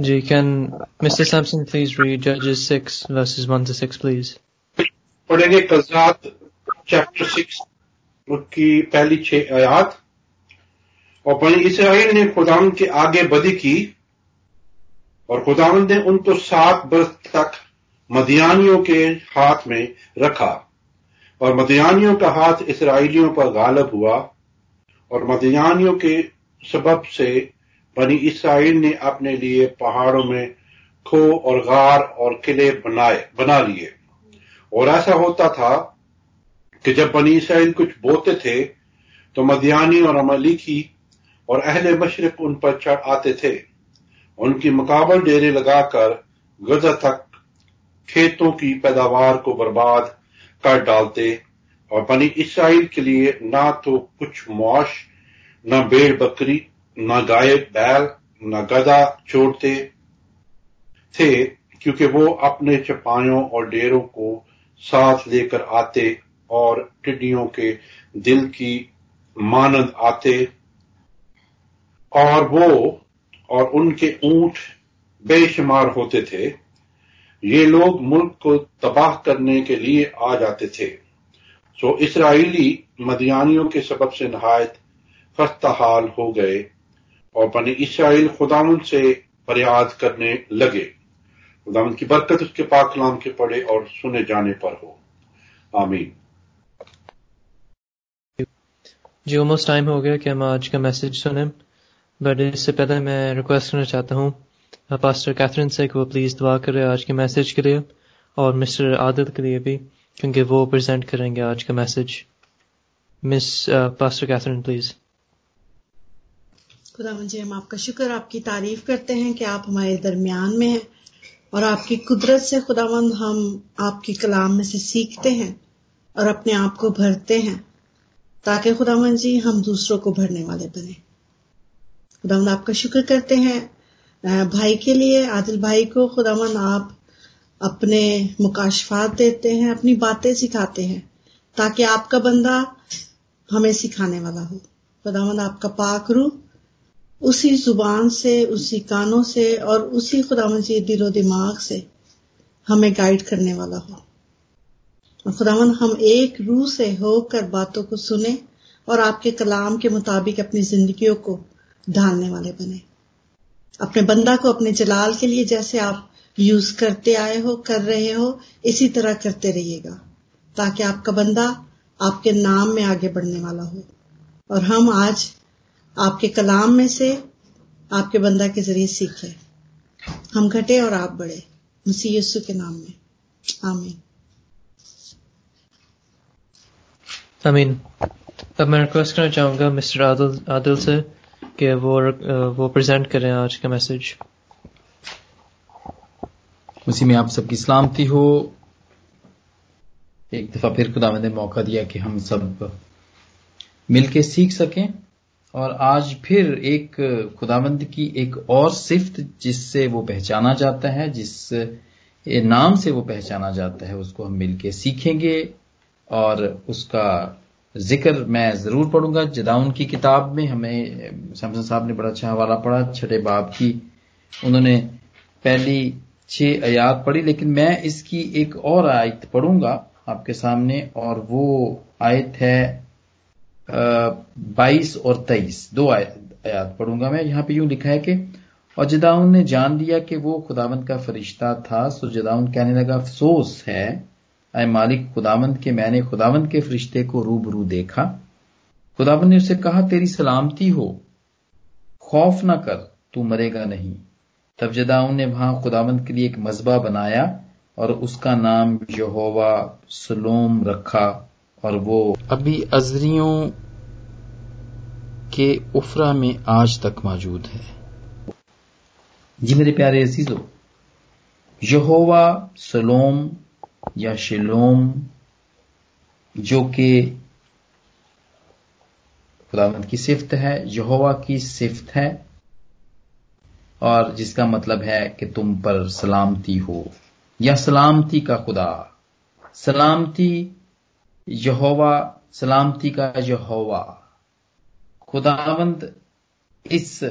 Ji, can Mr. Sampson please read Judges 6 verses 1 to 6 please? पढ़ेंगे कजात chapter six की पहली छह आयात और बनी इसराइल ने खुदाम के आगे बदी की और खुदाम ने उनको सात बरस तक मदियानियों के हाथ में रखा और मदियानियों का हाथ इसराइलियों पर गालब हुआ और मदियानियों के सबब से बनी इसराइल ने अपने लिए पहाड़ों में खो और गार और किले बनाए, बना लिए। और ऐसा होता था कि जब बनी इसराइल कुछ बोते थे तो मदियानी और अमलीकी और अहले मशरक उन पर चढ़ आते थे। उनकी मुकाबल डेरे लगाकर गजा तक खेतों की पैदावार को बर्बाद कर डालते और बनी इसराइल के लिए ना तो कुछ मुआश, न भेड़ बकरी न गाय बैल, न गधा छोड़ते थे, क्योंकि वो अपने चपायों और डेरों को साथ लेकर आते और टिड्डियों के दिल की मानंद आते। और वो और उनके ऊँट बेशुमार होते थे। ये लोग मुल्क को तबाह करने के लिए आ जाते थे। सो इसराइली मदियानियों के सबब से नहायत खस्ता हाल हो गए। और बनी इसराइल खुदावन से फरियाद करने लगे। खुदावन की बरकत उसके पाक कलाम के पढ़े और सुने जाने पर हो। आमीन। जी ऑलमोस्ट टाइम हो गया कि हम आज का मैसेज सुने बट इससे पहले मैं रिक्वेस्ट करना चाहता हूँ पास्टर कैथरीन से कि वो प्लीज़ दुआ करें आज के मैसेज के लिए, और मिस्टर आदिल के लिए भी, क्योंकि वो प्रेजेंट करेंगे आज का message miss pastor Catherine please खुदा मुझे हम आपका शुक्र आपकी तारीफ़ करते हैं कि आप हमारे दरमियान में हैं और आपकी कुदरत से खुदावंद हम आपकी कलाम में से सीखते हैं और अपने आप को भरते हैं ताकि खुदावंद जी, हम दूसरों को भरने वाले बने। खुदावंद, आपका शुक्र करते हैं। भाई के लिए, आदिल भाई को खुदावंद, आप अपने मुकाशफात देते हैं, अपनी बातें सिखाते हैं ताकि आपका बंदा हमें सिखाने वाला हो। खुदावंद, आपका पाक रू उसी ज़ुबान से, उसी कानों से और उसी खुदावन जी दिलो दिमाग से हमें गाइड करने वाला हो। और खुदावन हम एक रूह से होकर बातों को सुने और आपके कलाम के मुताबिक अपनी जिंदगियों को ढालने वाले बने। अपने बंदा को अपने जलाल के लिए जैसे आप यूज़ करते आए हो, कर रहे हो, इसी तरह करते रहिएगा, ताकि आपका बंदा आपके नाम में आगे बढ़ने वाला हो। और हम आज आपके कलाम में से आपके बंदा के ज़रिए सीखे। हम घटे और आप बढ़े। मसीह यस्सु के नाम में। आमीन। आमीन। अब मैं रिक्वेस्ट करना चाहूँगा मिस्टर आदिल आदिल से कि वो वो प्रेजेंट करें आज का मैसेज उसी में आप सबकी सलामती हो। एक दफ़ा फिर खुदा ने मौका दिया कि हम सब मिलके सीख सकें। और आज फिर एक खुदावंद की एक और सिफ्त जिससे वो पहचाना जाता है, जिस नाम से वो पहचाना जाता है, उसको हम मिलके सीखेंगे और उसका ज़िक्र मैं ज़रूर पढ़ूँगा। जदाउन की किताब में हमें, सैमसन साहब ने बड़ा अच्छा हवाला पढ़ा, छठे बाब की। उन्होंने पहली छह आयात पढ़ी, लेकिन मैं इसकी एक और आयत पढ़ूँगा आपके सामने, और वो आयत है बाईस और तेईस। दो आयात पढ़ूँगा मैं। यहाँ पे यूँ लिखा है कि, और जदाउन ने जान लिया कि वो खुदावंत का फरिश्ता था, सो जदाउन कहने लगा, अफसोस है अय मालिक खुदावंत के, मैंने खुदावंत के फरिश्ते को रूबरू देखा। खुदावंत ने उसे कहा, तेरी सलामती हो। खौफ ना कर, तू मरेगा नहीं। तब जदाउन ने वहाँ खुदावंत के लिए एक मजबा बनाया, और उसका नाम यहोवा सलोम रखा। और वो अभी अजरियों के उफरा में आज तक मौजूद है। जी मेरे प्यारे अजीजो यहोवा सलोम या शिलोम जो कि खुदावंत की सिफ्त है यहोवा की सिफ्त है और जिसका मतलब है कि तुम पर सलामती हो या सलामती का खुदा सलामती यहोवा, सलामती का यहोवा। खुदावंद इस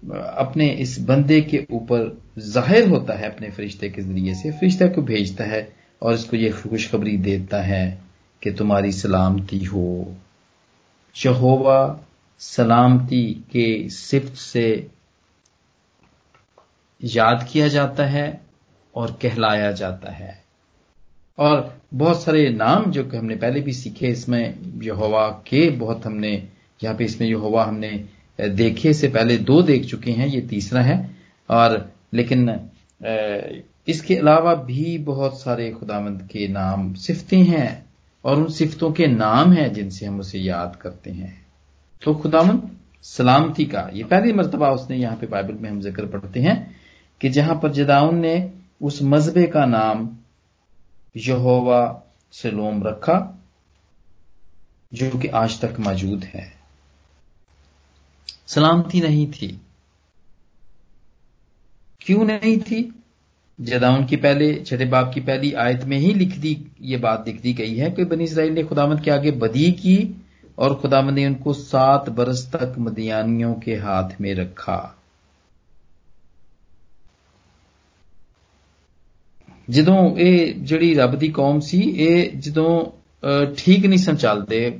अपने इस बंदे के ऊपर ज़ाहिर होता है, अपने फरिश्ते के ज़रिए से, फरिश्ते को भेजता है और इसको ये खुशखबरी देता है कि तुम्हारी सलामती हो। यहोवा, सलामती के सिफ्त से याद किया जाता है और कहलाया जाता है। और बहुत सारे नाम जो कि हमने पहले भी सीखे, इसमें यहोवा के बहुत हमने, यहाँ पे इसमें यहोवा हमने देखे से पहले दो देख चुके हैं, ये तीसरा है। और, लेकिन इसके अलावा भी बहुत सारे खुदामंद के नाम सिफते हैं, और उन सिफतों के नाम हैं जिनसे हम उसे याद करते हैं। तो खुदामंद सलामती का, ये पहली मरतबा उसने यहाँ पे बाइबल में हम ज़िक्र पढ़ते हैं, कि जहाँ पर जदाउन ने उस मजहबे का नाम यहोवा सलोम रखा, जो कि आज तक मौजूद है। सलामती नहीं थी। क्यों नहीं थी? जदाउन की पहले, छठे बाप की पहली आयत में ही लिख दी, ये बात दिख दी गई है कि बनी इसराइल ने खुदामद के आगे बदी की और खुदामद ने उनको सात बरस तक मदियानियों के हाथ में रखा। ਜਦੋਂ ਇਹ ਜਿਹੜੀ ਰੱਬ ਦੀ ਕੌਮ ਸੀ, ਇਹ ਜਦੋਂ ਠੀਕ ਨਹੀਂ ਸਨ ਚੱਲਦੇ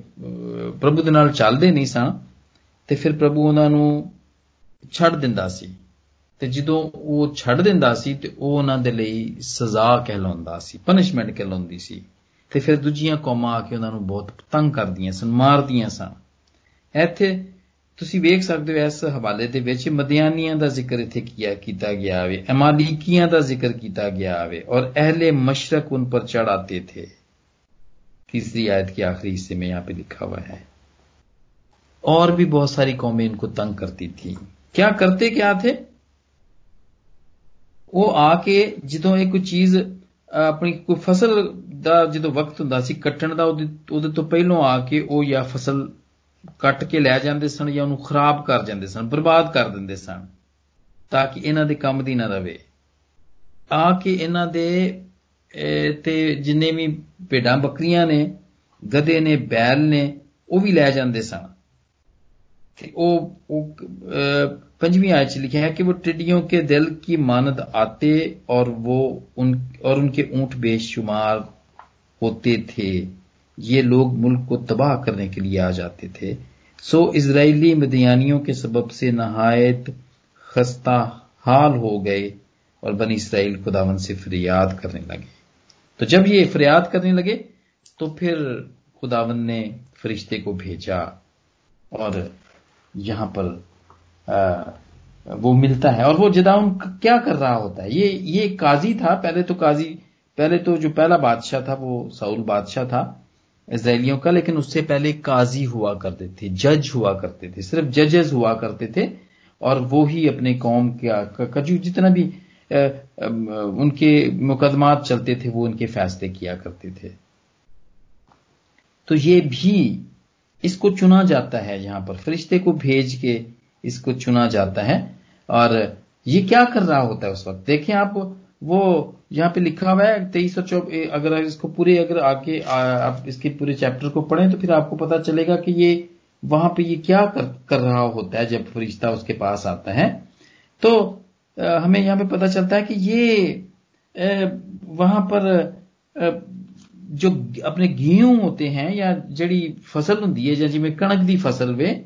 ਪ੍ਰਭੂ ਦੇ ਨਾਲ ਚੱਲਦੇ ਨਹੀਂ ਸਨ, ਤੇ ਫਿਰ ਪ੍ਰਭੂ ਉਹਨਾਂ ਨੂੰ ਛੱਡ ਦਿੰਦਾ ਸੀ। ਤੇ ਜਦੋਂ ਉਹ ਛੱਡ ਦਿੰਦਾ ਸੀ, ਤੇ ਉਹ ਉਹਨਾਂ ਦੇ ਲਈ ਸਜ਼ਾ ਕਹਿਲਾਉਂਦਾ ਸੀ ਪਨਿਸ਼ਮੈਂਟ ਕਹਿਲਾਉਂਦੀ ਸੀ। ਤੇ ਫਿਰ ਦੂਜੀਆਂ ਕੌਮਾਂ ਆ ਕੇ ਉਹਨਾਂ ਨੂੰ ਬਹੁਤ ਤੰਗ ਕਰਦੀਆਂ ਸਨ, ਮਾਰਦੀਆਂ ਸਨ। ਇੱਥੇ ਤੁਸੀਂ ਵੇਖ ਸਕਦੇ ਹੋ ਇਸ ਹਵਾਲੇ ਦੇ ਵਿੱਚ ਮਦਿਆਨੀਆਂ ਦਾ ਜ਼ਿਕਰ ਇੱਥੇ ਕੀਆ ਕੀਤਾ ਗਿਆ ਹੈ ਅਮਾਲੀਕੀਆਂ ਦਾ ਜ਼ਿਕਰ ਕੀਤਾ ਗਿਆ ਹੈ और अहले मशरक उन पर चढ़ आते थे तीसरी आयत के आखिरी हिस्से में यहां पे लिखा हुआ है और भी बहुत सारी कौमें इनको तंग करती थी क्या करते क्या थे ਉਹ ਆ ਕੇ ਜਦੋਂ ਇਹ ਕੋਈ ਚੀਜ਼ ਆਪਣੀ ਕੋਈ ਫਸਲ ਦਾ ਜਦੋਂ ਵਕਤ ਹੁੰਦਾ ਸੀ ਕੱਟਣ ਦਾ ਉਹਦੇ ਤੋਂ ਪਹਿਲਾਂ ਆ ਕੇ ਉਹ ਜਾਂ ਫਸਲ ਕੱਟ ਕੇ ਲੈ ਜਾਂਦੇ ਸਨ ਜਾਂ ਉਹਨੂੰ ਖਰਾਬ ਕਰ ਜਾਂਦੇ ਸਨ ਬਰਬਾਦ ਕਰ ਦਿੰਦੇ ਸਨ ਤਾਂ ਕਿ ਇਹਨਾਂ ਦੇ ਕੰਮ ਦੀ ਨਾ ਰਵੇ ਆ ਕੇ ਇਹਨਾਂ ਦੇ ਤੇ ਜਿੰਨੇ ਵੀ ਭੇਡਾਂ ਬੱਕਰੀਆਂ ਨੇ ਗਧੇ ਨੇ ਬੈਲ ਨੇ ਉਹ ਵੀ ਲੈ ਜਾਂਦੇ ਸਨ ਤੇ ਉਹ ਉਹ पंजवीं आयत लिखा है कि वो टिड्डियों के दिल की मानद आते और वो उन और उनके ऊंट बेशुमार होते थे ये लोग मुल्क को तबाह करने के लिए आ जाते थे। सो इसराइली मदियानियों के सबब से नहायत खस्ता हाल हो गए और बनी इसराइल खुदावन से फरियाद करने लगे। तो जब ये फरियाद करने लगे तो फिर खुदावन ने फरिश्ते को भेजा और यहाँ पर आ, वो मिलता है और वो जदाउन क्या कर रहा होता है? ये ये काजी था पहले तो काजी पहले तो जो पहला बादशाह था वो साउल बादशाह था। इसराइलियों का, लेकिन उससे पहले काजी हुआ करते थे, जज हुआ करते थे, सिर्फ़ जजेस हुआ करते थे, और वो ही अपने कौम का कजू जितना भी उनके मुकदमात चलते थे, वो उनके फैसले किया करते थे। तो ये भी इसको चुना जाता है यहाँ पर, फरिश्ते को भेज के इसको चुना जाता है। और ये क्या कर रहा होता है उस वक्त? देखें आप वो यहां पे लिखा हुआ है तेईस सौ अगर इसको पूरे अगर आगे आप इसके पूरे चैप्टर को पढ़ें तो फिर आपको पता चलेगा कि ये वहां पे ये क्या कर, कर रहा होता है जब फरिश्ता उसके पास आता है तो आ, हमें यहां पे पता चलता है कि ये आ, वहां पर आ, जो अपने गेहूं होते हैं या जड़ी फसल ਹੁੰਦੀ ਹੈ ਜਾਂ ਜਿਵੇਂ ਕਣਕ ਦੀ ਫਸਲ ਵੇ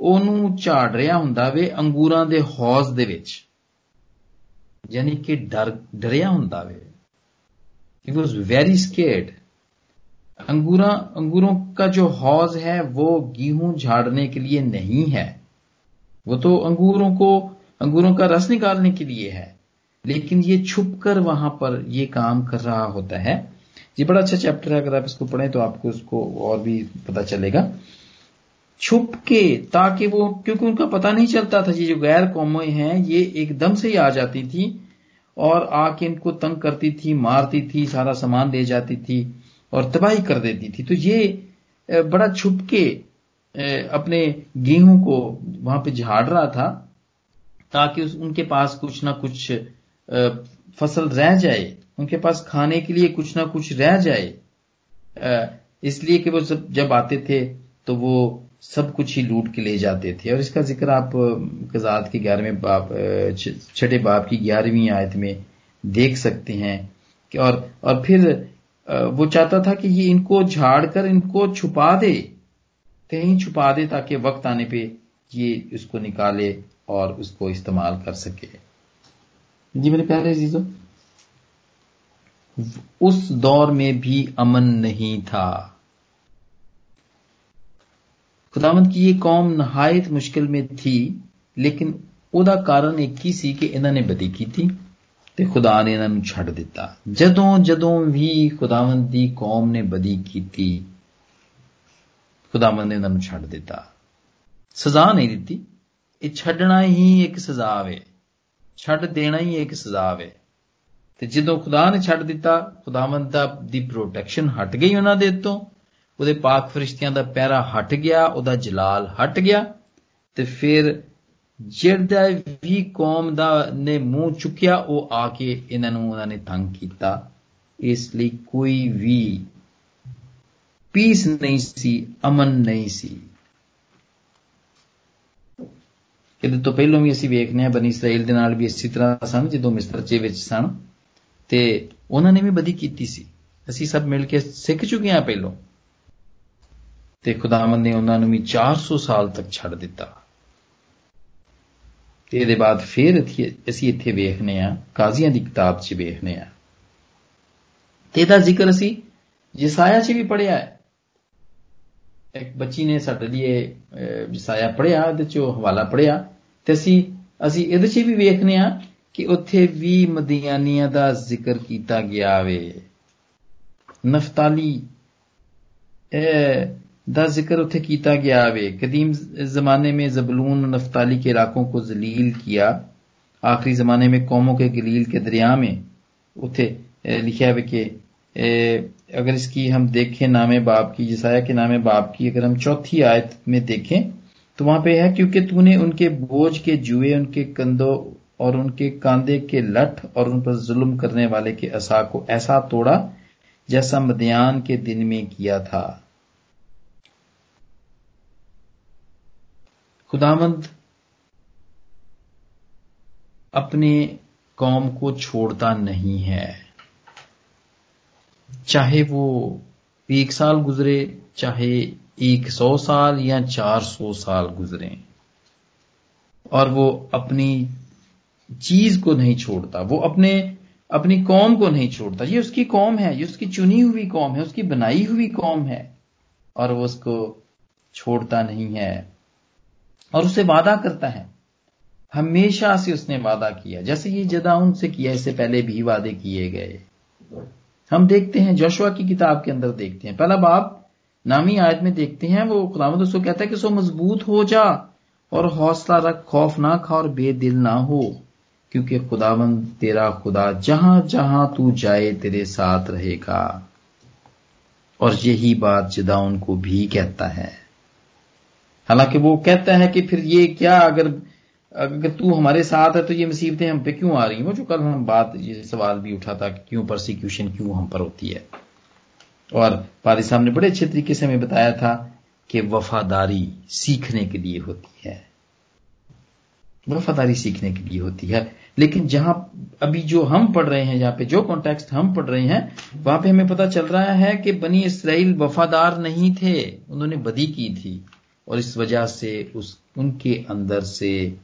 ਉਹਨੂੰ ਝਾੜ ਰਿਹਾ ਹੁੰਦਾ ਵੇ ਅੰਗੂਰਾਂ ਦੇ ਹੌਜ਼ ਦੇ ਵਿੱਚ यानी कि डर डरिया ਹੁੰਦਾ ਵੇ ही वॉज वेरी स्केर्ड अंगूरा अंगूरों का जो हौज है वो गेहूं झाड़ने के लिए नहीं है वो तो अंगूरों को अंगूरों का रस निकालने के लिए है लेकिन ये छुप कर वहां पर ये काम कर रहा होता है ये बड़ा अच्छा चैप्टर है अगर आप इसको पढ़ें तो आपको उसको और भी पता चलेगा छुप के ताकि वो, क्योंकि उनका पता नहीं चलता था ये जो गैर कौमें हैं, ये एकदम से ही आ जाती थी और आके इनको तंग करती थी, मारती थी, सारा सामान ले जाती थी और तबाही कर देती थी। तो ये बड़ा छुप के अपने गेहूँ को वहाँ पे झाड़ रहा था ताकि उनके पास कुछ ना कुछ फ़सल रह जाए, उनके पास खाने के लिए कुछ ना कुछ रह जाए। इसलिए कि वो जब आते थे तो वो सब कुछ ही लूट के ले जाते थे। और इसका ज़िक्र आप कजात के ग्यारहवें बाप छठे बाप की ग्यारहवीं आयत में देख सकते हैं कि और और फिर वो चाहता था कि ये इनको झाड़ कर इनको छुपा दे, कहीं छुपा दे ताकि वक्त आने पे ये उसको निकाले और उसको इस्तेमाल कर सके। जी मेरे प्यारे जीजो उस दौर में भी अमन नहीं था। खुदावंत की ये कौम नहायत मुश्किल में थी लेकिन ਉਹਦਾ ਕਾਰਨ ਇੱਕ ਹੀ ਸੀ ਕਿ ਇਹਨਾਂ ਨੇ ਬਦੀ ਕੀਤੀ ਤੇ ਖੁਦਾ ਨੇ ਇਹਨਾਂ ਨੂੰ ਛੱਡ ਦਿੱਤਾ ਜਦੋਂ ਜਦੋਂ ਵੀ ਖੁਦਾਵੰਦ ਦੀ ਕੌਮ ਨੇ ਬਦੀ ਕੀਤੀ ਖੁਦਾਵੰਦ ਨੇ ਇਹਨਾਂ ਨੂੰ ਛੱਡ ਦਿੱਤਾ ਸਜ਼ਾ ਨਹੀਂ ਦਿੱਤੀ ਇਹ ਛੱਡਣਾ ਹੀ ਇੱਕ ਸਜ਼ਾ ਵੇ ਛੱਡ ਦੇਣਾ ਹੀ ਇੱਕ ਸਜ਼ਾ ਵੇ ਤੇ ਜਦੋਂ ਖੁਦਾ ਨੇ ਛੱਡ ਦਿੱਤਾ ਖੁਦਾਵੰਦ ਦਾ ਦੀ ਪ੍ਰੋਟੈਕਸ਼ਨ ਹਟ ਗਈ ਉਹਨਾਂ ਦੇ ਤੋਂ ਉਹਦੇ ਪਾਕ ਫਰਿਸ਼ਤਿਆਂ ਦਾ ਪਹਿਰਾ ਹਟ ਗਿਆ, ਉਹਦਾ ਜਲਾਲ ਹਟ ਗਿਆ ਤੇ ਫਿਰ ਜਿਹੜਾ ਵੀ ਕੌਮ ਦਾ ਨੇ ਮੂੰਹ ਚੁੱਕਿਆ, ਉਹ ਆ ਕੇ ਇਹਨਾਂ ਨੂੰ ਉਹਨਾਂ ਨੇ ਤੰਗ ਕੀਤਾ। ਇਸ ਲਈ ਕੋਈ ਵੀ ਪੀਸ ਨਹੀਂ ਸੀ, ਅਮਨ ਨਹੀਂ ਸੀ। ਇਹਦੇ ਤੋਂ ਪਹਿਲਾਂ ਵੀ ਅਸੀਂ ਵੇਖਨੇ ਆ ਬਨੀ ਇਸਰਾਇਲ ਦੇ ਨਾਲ ਵੀ ਇਸੇ ਤਰ੍ਹਾਂ ਸਨ, ਜਦੋਂ ਮਿਸਰ ਚ ਵਿੱਚ ਸਨ। ਤੇ ਉਹਨਾਂ ਨੇ ਵੀ ਬਦੀ ਕੀਤੀ ਸੀ। ਅਸੀਂ ਸਭ ਮਿਲ ਕੇ ਸਿੱਖ ਚੁੱਕੇ ਆ ਪਹਿਲਾਂ। ਤੇ ਖੁਦਾਵੰਦ ਨੇ ਉਹਨਾਂ ਨੂੰ ਵੀ 400 ਸਾਲ ਤੱਕ ਛੱਡ ਦਿੱਤਾ। ਤੇ ਇਹਦੇ ਬਾਅਦ ਫਿਰ ਅਸੀਂ ਇੱਥੇ ਵੇਖਨੇ ਆ ਕਾਜ਼ੀਆਂ ਦੀ ਕਿਤਾਬ 'ਚ ਵੇਖਨੇ ਆ ਤੇ ਇਹਦਾ ਜ਼ਿਕਰ ਅਸੀਂ ਜਿਸਾਇਆ 'ਚ ਵੀ ਪੜਿਆ ਹੈ। ਇੱਕ ਬੱਚੀ ਨੇ ਸਾਡੇ ਲਈ ਜਿਸਾਇਆ ਪੜਿਆ ਇਹਦੇ 'ਚੋਂ ਹਵਾਲਾ ਪੜਿਆ ਤੇ ਅਸੀਂ ਅਸੀਂ ਇਹਦੇ 'ਚ ਵੀ ਵੇਖਨੇ ਆ ਕਿ ਉੱਥੇ ਵੀ ਮਦੀਆਨੀਆਂ ਦਾ ਜ਼ਿਕਰ ਕੀਤਾ ਗਿਆ ਵੇ। ਨਫਤਾਲੀ ਦਾ ज़िक्र उठे किया गया वे कदीम जमाने में जबलून नफ्ताली के इलाकों को जलील किया आखिरी जमाने में कौमों के गलील के दरिया में उठे लिखा है कि अगर इसकी हम देखें नाम बाप की जसाया के नाम बाप की अगर हम चौथी आयत में देखें तो वहाँ पे है क्योंकि तूने उनके बोझ के जुए उनके कंधों और उनके कांधे के लठ और उन पर जुल्म करने वाले के असा को ऐसा तोड़ा जैसा मदयान के दिन में किया था खुदामंद अपने कौम को छोड़ता नहीं है। चाहे वो एक साल गुजरे, चाहे एक सौ साल या चार सौ साल गुजरे, और वो अपनी चीज़ को नहीं छोड़ता, वो अपने, अपनी कौम को नहीं छोड़ता। ये उसकी कौम है, ये उसकी चुनी हुई कौम है, उसकी बनाई हुई कौम है, और वो उसको छोड़ता नहीं है। और उससे वादा करता है। हमेशा से उसने वादा किया। जैसे ये जदा उनसे किया, इससे पहले भी वादे किए गए। हम देखते हैं, जोशुआ की किताब के अंदर देखते हैं। पहला बाप नामी आयत में देखते हैं, वो खुदामद उसको कहता है कि सो मज़बूत हो जा और हौसला रख, खौफ ना खा और बेदिल ना हो, क्योंकि खुदावंद तेरा खुदा जहाँ जहाँ तू जाए, तेरे साथ रहेगा। और यही बात जदाउन को भी कहता है। हालाँकि वो कहता है कि फिर ये क्या अगर अगर तू हमारे साथ है तो ये मुसीबतें हम पे क्यों आ रही हैं? वो जो कल हम बात, ये सवाल भी उठा था कि क्यों परसिक्यूशन क्यों हम पर होती है? और पारी साहब ने बड़े अच्छे तरीके से हमें बताया था कि वफादारी सीखने के लिए होती है। वफादारी सीखने के लिए होती है। लेकिन जहाँ अभी जो हम पढ़ रहे हैं जहाँ पे जो कॉन्टेक्स्ट हम पढ़ रहे हैं, वहाँ पे हमें पता चल रहा है कि बनी इसराइल वफादार नहीं थे। उन्होंने बदी की थी। और इस वजह से उस, उनके अंदर से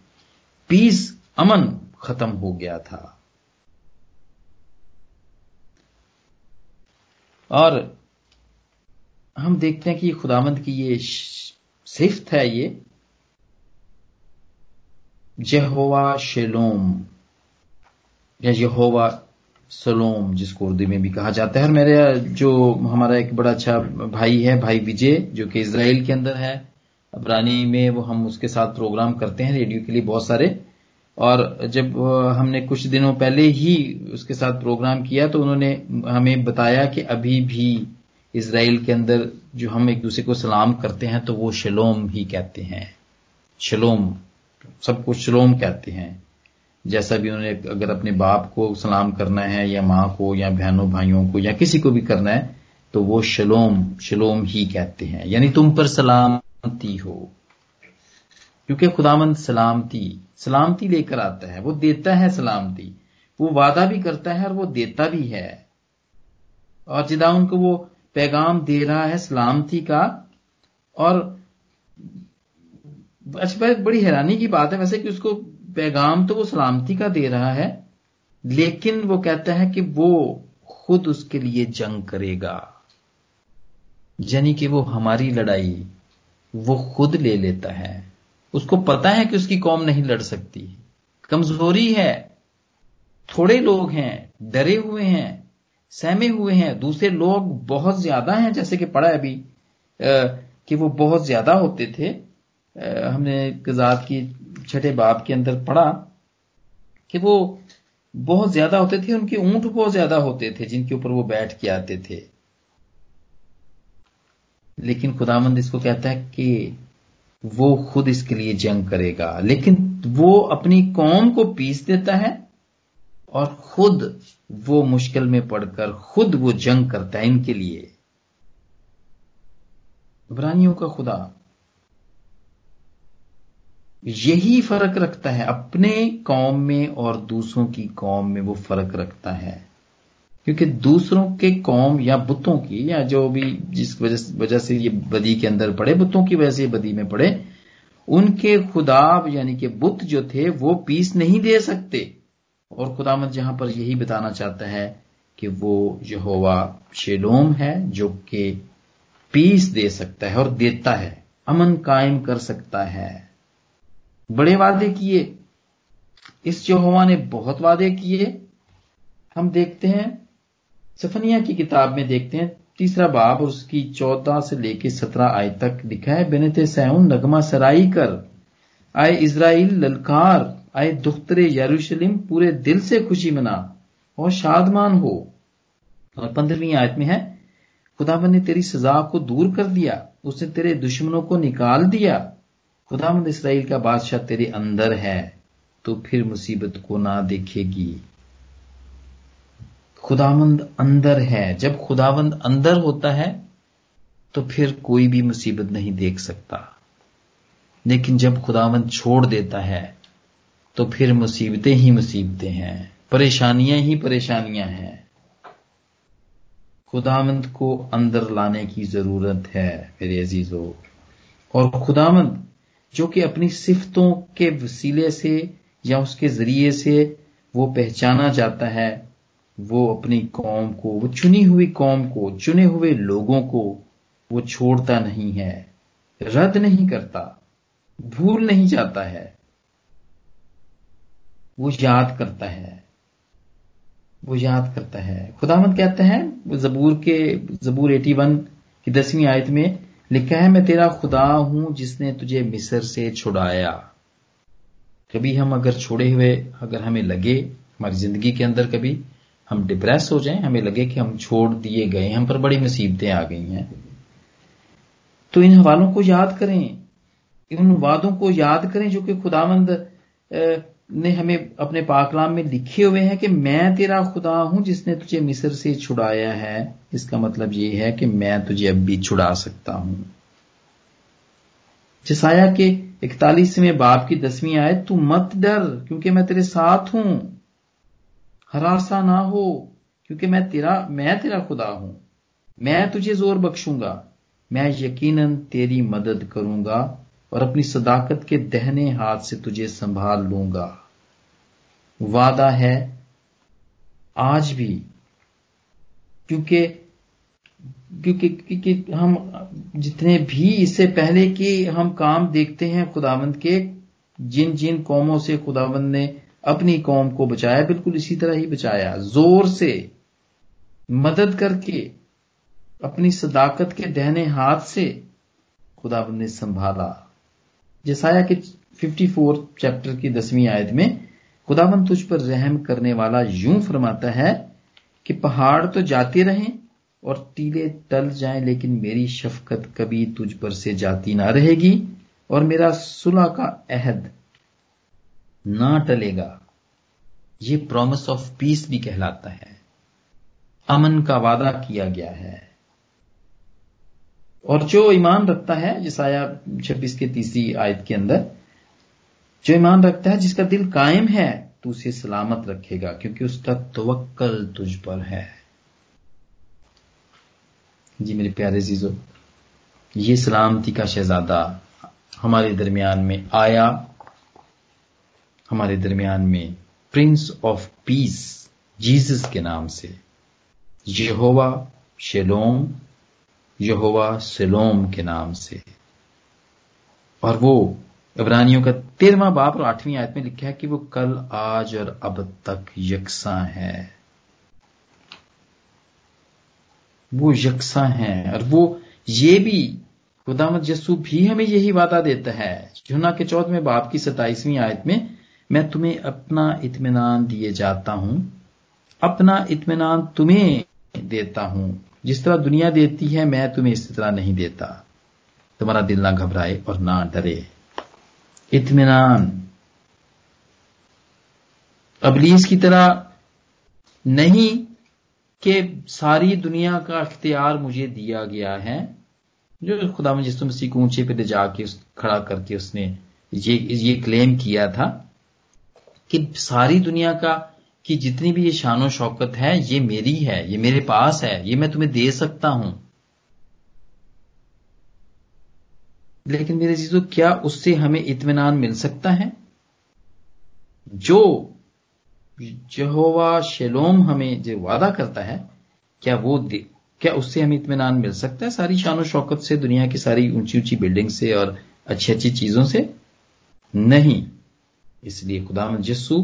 पीस अमन खत्म हो गया था। और हम देखते हैं कि खुदामंद की ये सिफ्त है ये। जहोवा शेलोम, या यहोवा सलोम, जिसको उर्दू में भी कहा जाता है। और मेरे, जो हमारा एक बड़ा अच्छा भाई है, भाई विजय, जो कि इसराइल के अंदर है अबरानी में वो हम उसके साथ प्रोग्राम करते हैं रेडियो के लिए बहुत सारे। और जब हमने कुछ दिनों पहले ही उसके साथ प्रोग्राम किया तो उन्होंने हमें बताया कि अभी भी इसराइल के अंदर जो हम एक दूसरे को सलाम करते हैं तो वो शलोम ही कहते हैं। शलोम, सबको शलोम कहते हैं। जैसा भी उन्होंने अगर अपने बाप को सलाम करना है या माँ को या बहनों भाइयों को या किसी को भी करना है तो वो शलोम शलोम ही कहते हैं। यानी तुम पर सलाम शांति हो। क्योंकि खुदामंद सलामती सलामती लेकर आता है, वो देता है सलामती। वो वादा भी करता है और वो देता भी है। और जिदा उनको वो पैगाम दे रहा है सलामती का, और अच्छा बड़ी हैरानी की बात है वैसे कि उसको पैगाम तो वो सलामती का दे रहा है, लेकिन वो कहता है कि वो खुद उसके लिए जंग करेगा, यानी कि वो हमारी लड़ाई वो खुद ले लेता है। उसको पता है कि उसकी कौम नहीं लड़ सकती। कमज़ोरी है। थोड़े लोग हैं डरे हुए हैं सहमे हुए हैं। दूसरे लोग बहुत ज़्यादा हैं जैसे कि पढ़ा अभी कि वो बहुत ज़्यादा होते थे। आ, हमने गजात की छठे बाब के अंदर पढ़ा कि वो बहुत ज़्यादा होते थे उनके ऊँट बहुत ज़्यादा होते थे जिनके ऊपर वो बैठ के आते थे। लेकिन खुदामंद इसको कहता है कि वो खुद इसके लिए जंग करेगा। लेकिन वो अपनी कौम को पीस देता है और खुद वो मुश्किल में पड़कर, खुद वो जंग करता है इनके लिए। इब्रानियों का खुदा यही फ़र्क रखता है। अपने कौम में और दूसरों की कौम में वो फ़र्क रखता है। क्योंकि दूसरों के कौम या बुतों की, या जो भी जिस वजह से ये बदी के अंदर पड़े, बुतों की वजह से बदी में पड़े, उनके खुदाब, यानी कि बुत जो थे, वो पीस नहीं दे सकते। और खुदामद जहाँ पर यही बताना चाहता है कि वो यहोवा शेलोम है, जो कि पीस दे सकता है और देता है, अमन कायम कर सकता है। बड़े वादे किए। इस यहोवा ने बहुत वादे किए। हम देखते हैं सफनिया की किताब में देखते हैं, तीसरा बाब उसकी चौदह से लेकर सत्रह आय तक लिखा है, बेनते सैन नगमा सराई कर, आए इसराइल ललकार, आए दुख्तरे यरूशलेम, पूरे दिल से खुशी मना, और शादमान हो। और पंद्रहवीं आयत में है, खुदाबंद ने तेरी सजा को दूर कर दिया, उसने तेरे दुश्मनों को निकाल दिया खुदामंद इसराइल का बादशाह तेरे अंदर है तो फिर मुसीबत को ना देखेगी। खुदावंद अंदर है। जब खुदावंद अंदर होता है तो फिर कोई भी मुसीबत नहीं देख सकता। लेकिन जब खुदावंद छोड़ देता है तो फिर मुसीबतें ही मुसीबतें हैं। परेशानियाँ ही परेशानियाँ हैं। खुदावंद को अंदर लाने की ज़रूरत है, मेरे अजीजों। और खुदामंद जो कि अपनी सिफतों के वसीले से या उसके ज़रिए से वो पहचाना जाता है वो अपनी कौम को, वो चुनी हुई कौम को, चुने हुए लोगों को वो छोड़ता नहीं है, रद्द नहीं करता, भूल नहीं जाता है, वो याद करता है, वो याद करता है। खुदामंद कहते हैं? जबूर के, जबूर 81 की दसवीं आयत में लिखा है, मैं तेरा खुदा हूँ जिसने तुझे मिस्र से छुड़ाया। कभी हम अगर छोड़े हुए, अगर हमें लगे हमारी ज़िंदगी के अंदर कभी हम डिप्रेस हो जाएँ, हमें लगे कि हम छोड़ दिए गए हम पर बड़ी मुसीबतें आ गई हैं। तो इन हवालों को याद करें, इन वादों को याद करें जो कि खुदामंद ने हमें अपने पाकलाम में लिखे हुए हैं कि मैं तेरा खुदा हूँ जिसने तुझे मिस्र से छुड़ाया है। इसका मतलब यह है कि मैं तुझे अब भी छुड़ा सकता हूँ। जसाया के इकतालीसवें बाप की दसवीं आए तू मत डर, क्योंकि मैं तेरे साथ हूँ। हरासा ना हो, क्योंकि मैं तेरा मैं तेरा खुदा हूँ। मैं तुझे ज़ोर बख्शूँगा। मैं यकीनन तेरी मदद करूँगा और अपनी सदाकत के दहने हाथ से तुझे संभाल लूँगा। वादा है आज भी, क्योंकि क्योंकि क्योंकि हम जितने भी इससे पहले कि हम काम देखते हैं खुदावंद के जिन जिन कौमों से खुदावंद ने अपनी कौम को बचाया, बिल्कुल इसी तरह ही बचाया। ज़ोर से मदद करके, अपनी सदाकत के दहने हाथ से खुदाबंद ने संभाला। जसाया के 54 चैप्टर की दसवीं आयत में खुदाबंद तुझ पर रहम करने वाला यूँ फरमाता है कि पहाड़ तो जाते रहें और टीले टल जाएँ, लेकिन मेरी शफकत कभी तुझ पर से जाती ना रहेगी और मेरा सुलह का अहद ना टलेगा। ये प्रॉमिस ऑफ़ पीस भी कहलाता है। अमन का वादा किया गया है। और जो ईमान रखता है, जिस आया छब्बीस के तीसरी आयत के अंदर, जो ईमान रखता है, जिसका दिल कायम है तो उसे सलामत रखेगा, क्योंकि उसका तवक्कल तुझ पर है। जी मेरे प्यारे जीजो ये सलामती का शहजादा हमारे दरमियान में आया। हमारे दरमियान में प्रिंस ऑफ़ पीस जीसस के नाम से। यहोवा शेलोम यहोवा सेलोम के नाम से। और वो इब्रानियों का तेरहवा बाप और आठवीं आयत में लिखा है कि वो कल, आज और अब तक यकसा है। वो यकसा है और वो ये भी, खुदामद यसू भी हमें यही वादा देता है। जुना के चौदहवें बाप की सताइसवीं आयत में मैं तुम्हें अपना इत्मीनान दिए जाता हूँ। अपना इत्मीनान तुम्हें देता हूँ। जिस तरह दुनिया देती है, मैं तुम्हें इस तरह नहीं देता। तुम्हारा दिल ना घबराए और ना डरे। इत्मीनान। अबलीस की तरह नहीं कि सारी दुनिया का अख्तियार मुझे दिया गया है। जो खुदा जिस मसीह को ऊँचे पे ले जाके खड़ा करके उसने ये ये क्लेम किया था। कि सारी दुनिया का, कि जितनी भी ये शानो शौकत है, ये मेरी है, ये मेरे पास है, ये मैं तुम्हें दे सकता हूँ। लेकिन मेरे चीज़ों क्या उससे हमें इतमान मिल सकता है? जो जहोवा शेलोम हमें जो वादा करता है, क्या वो दे, क्या उससे हमें इतमान मिल सकता है सारी शानो शौकत से, दुनिया की सारी ऊँची ऊँची बिल्डिंग से और अच्छी अच्छी चीज़ों से? नहीं। इसलिए खुदा जस्सू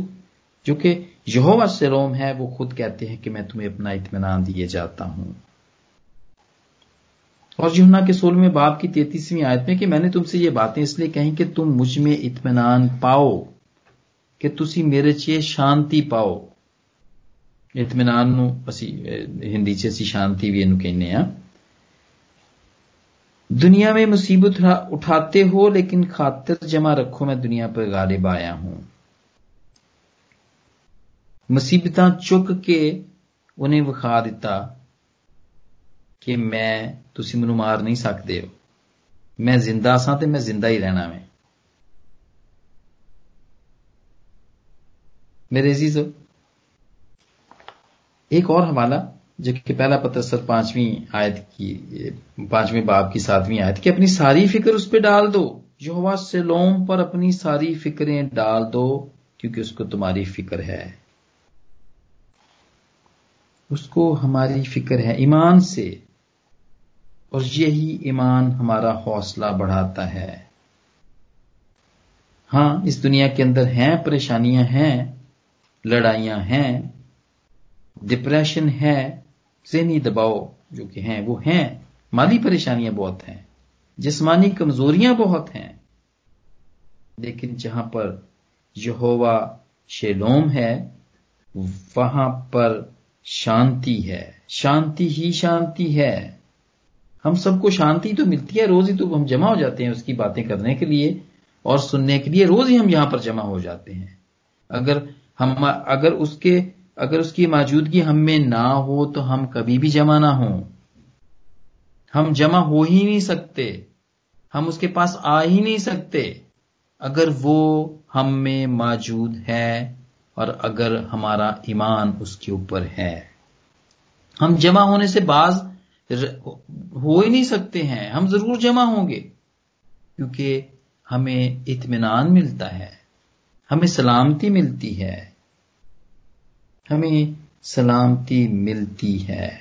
जो कि यहोवा शेलोम है वो खुद कहते हैं कि मैं तुम्हें अपना इत्मीनान दिए जाता हूं और यूहना के सोलहवें बाप की तैतीसवीं आयत में कि मैंने तुमसे ये बातें इसलिए कही कि तुम मुझ में इत्मीनान पाओ कि तुसी मेरे चे शांति पाओ इत्मीनान ਨੂੰ ਅਸੀਂ ਹਿੰਦੀ 'ਚ ਅਸੀਂ ਸ਼ਾਂਤੀ ਵੀ ਇਹਨੂੰ ਕਹਿੰਦੇ ਆ दुनिया में मुसीबत उठाते हो, लेकिन खातिर जमा रखो, मैं दुनिया पर गालिब आया हूँ। मुसीबत चुक के उन्हें विखा दिता कि मैं तुम मैं मार नहीं सकते मैं ज़िंदा सा तो मैं ज़िंदा ही रहना मैं। मेरे अजीजो, एक और हवाला जो कि पहला पत्र पांचवी आयत की, पाँचवें बाब की सातवीं आयत की, अपनी सारी फ़िक्र उस पर डाल दो। जो से लोम पर अपनी सारी फिक्रें डाल दो, क्योंकि उसको तुम्हारी फ़िक्र है। उसको हमारी फ़िक्र है ईमान से, और यही ईमान हमारा हौसला बढ़ाता है। हाँ, इस दुनिया के अंदर हैं, परेशानियाँ हैं, लड़ाइयाँ हैं, डिप्रेशन है जहनी दबाव जो कि हैं, वो हैं। माली परेशानियाँ बहुत हैं। जिस्मानी कमजोरियाँ बहुत हैं। लेकिन जहाँ पर यहोवा शेलोम है, वहाँ पर शांति है। शांति ही शांति है। हम सबको शांति तो मिलती है, रोज ही तो हम जमा हो जाते हैं उसकी बातें करने के लिए और सुनने के लिए रोज ही हम यहाँ पर जमा हो जाते हैं। अगर हम, अगर उसके अगर उसकी मौजूदगी हम में ना हो तो हम कभी भी जमा ना हो। हम जमा हो ही नहीं सकते। हम उसके पास आ ही नहीं सकते। अगर वो हम में मौजूद है और अगर हमारा ईमान उसके ऊपर है। हम जमा होने से बाज हो ही नहीं सकते हैं। हम ज़रूर जमा होंगे। क्योंकि हमें इत्मीनान मिलता है। हमें सलामती मिलती है। हमें सलामती मिलती है।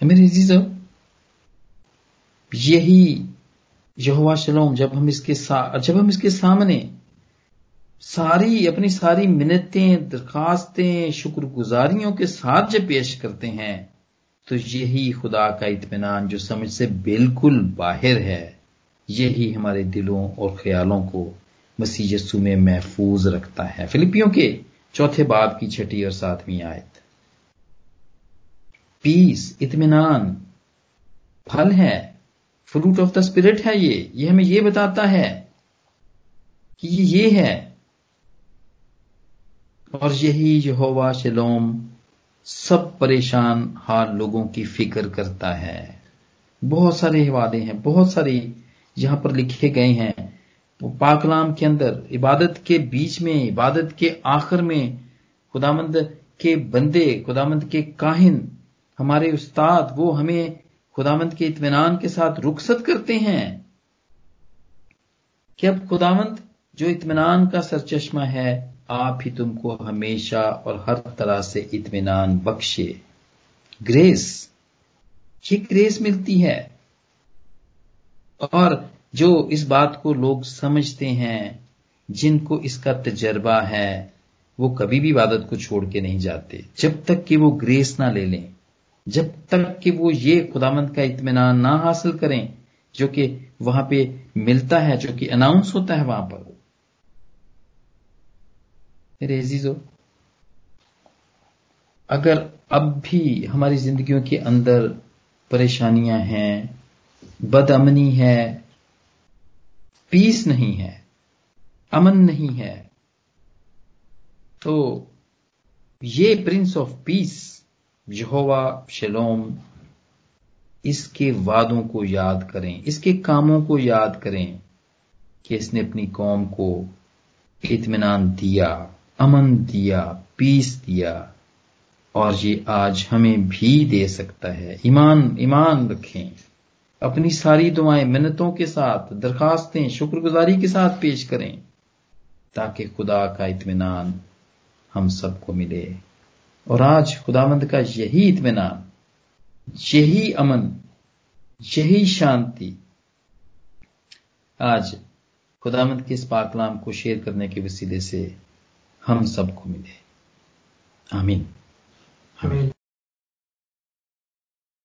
मेरी जीजो यही यहोवा शलोम, जब हम इसके जब हम इसके सामने सारी, अपनी सारी मिन्नतें, दरखास्तें, शुक्रगुजारियों के साथ जब पेश करते हैं तो यही खुदा का इतमान जो समझ से बिल्कुल बाहर है, यही हमारे दिलों और ख्यालों को मसीह यस्सु में महफूज रखता है। फिलिपियों के चौथे बाब की छठी और सातवीं आयत। पीस इतमान फल है, फ्रूट ऑफ़ द स्पिरिट है ये। ये हमें ये बताता है कि ये ये है। और यही यहोवा शलोम सब परेशान हाल लोगों की फ़िक्र करता है। बहुत सारे वादे हैं, बहुत सारे यहाँ पर लिखे गए हैं। वो पाकलाम के अंदर, इबादत के बीच में, इबादत के आखिर में, खुदामंद के बंदे, खुदामंद के काहिन, हमारे उस्ताद, वो हमें खुदामंद के इतमान के साथ रुखसत करते हैं कि अब खुदामंद जो इतमान का सरचश्मा है, आप ही तुमको हमेशा और हर तरह से इतमान बख्शे। ग्रेस ये ग्रेस मिलती है। और जो इस बात को लोग समझते हैं, जिनको इसका तजर्बा है, वो कभी भी इबादत को छोड़ के नहीं जाते। जब तक कि वो ग्रेस ना ले लें, जब तक कि वो ये खुदामंद का इतमान ना हासिल करें, जो कि वहाँ पे मिलता है, जो कि अनाउंस होता है वहाँ पर। मेरे अगर अब भी हमारी जिंदगियों के अंदर परेशानियाँ हैं, बदअमनी है पीस नहीं है, अमन नहीं है। तो ये प्रिंस ऑफ़ पीस यहोवा, शलोम, इसके वादों को याद करें, इसके कामों को याद करें कि इसने अपनी कौम को इतमान दिया, अमन दिया, पीस दिया, और ये आज हमें भी दे सकता है। ईमान ईमान रखें। अपनी सारी दुआएँ मिन्नतों के साथ, दरखास्तें शुक्रगुजारी के साथ पेश करें, ताकि खुदा का इत्मीनान हम सबको मिले। और आज खुदामंद का यही इत्मीनान, यही अमन, यही शांति। आज खुदामंद के इस पाकलाम को शेयर करने के वसीले से हम सबको मिले। आमीन। आमीन।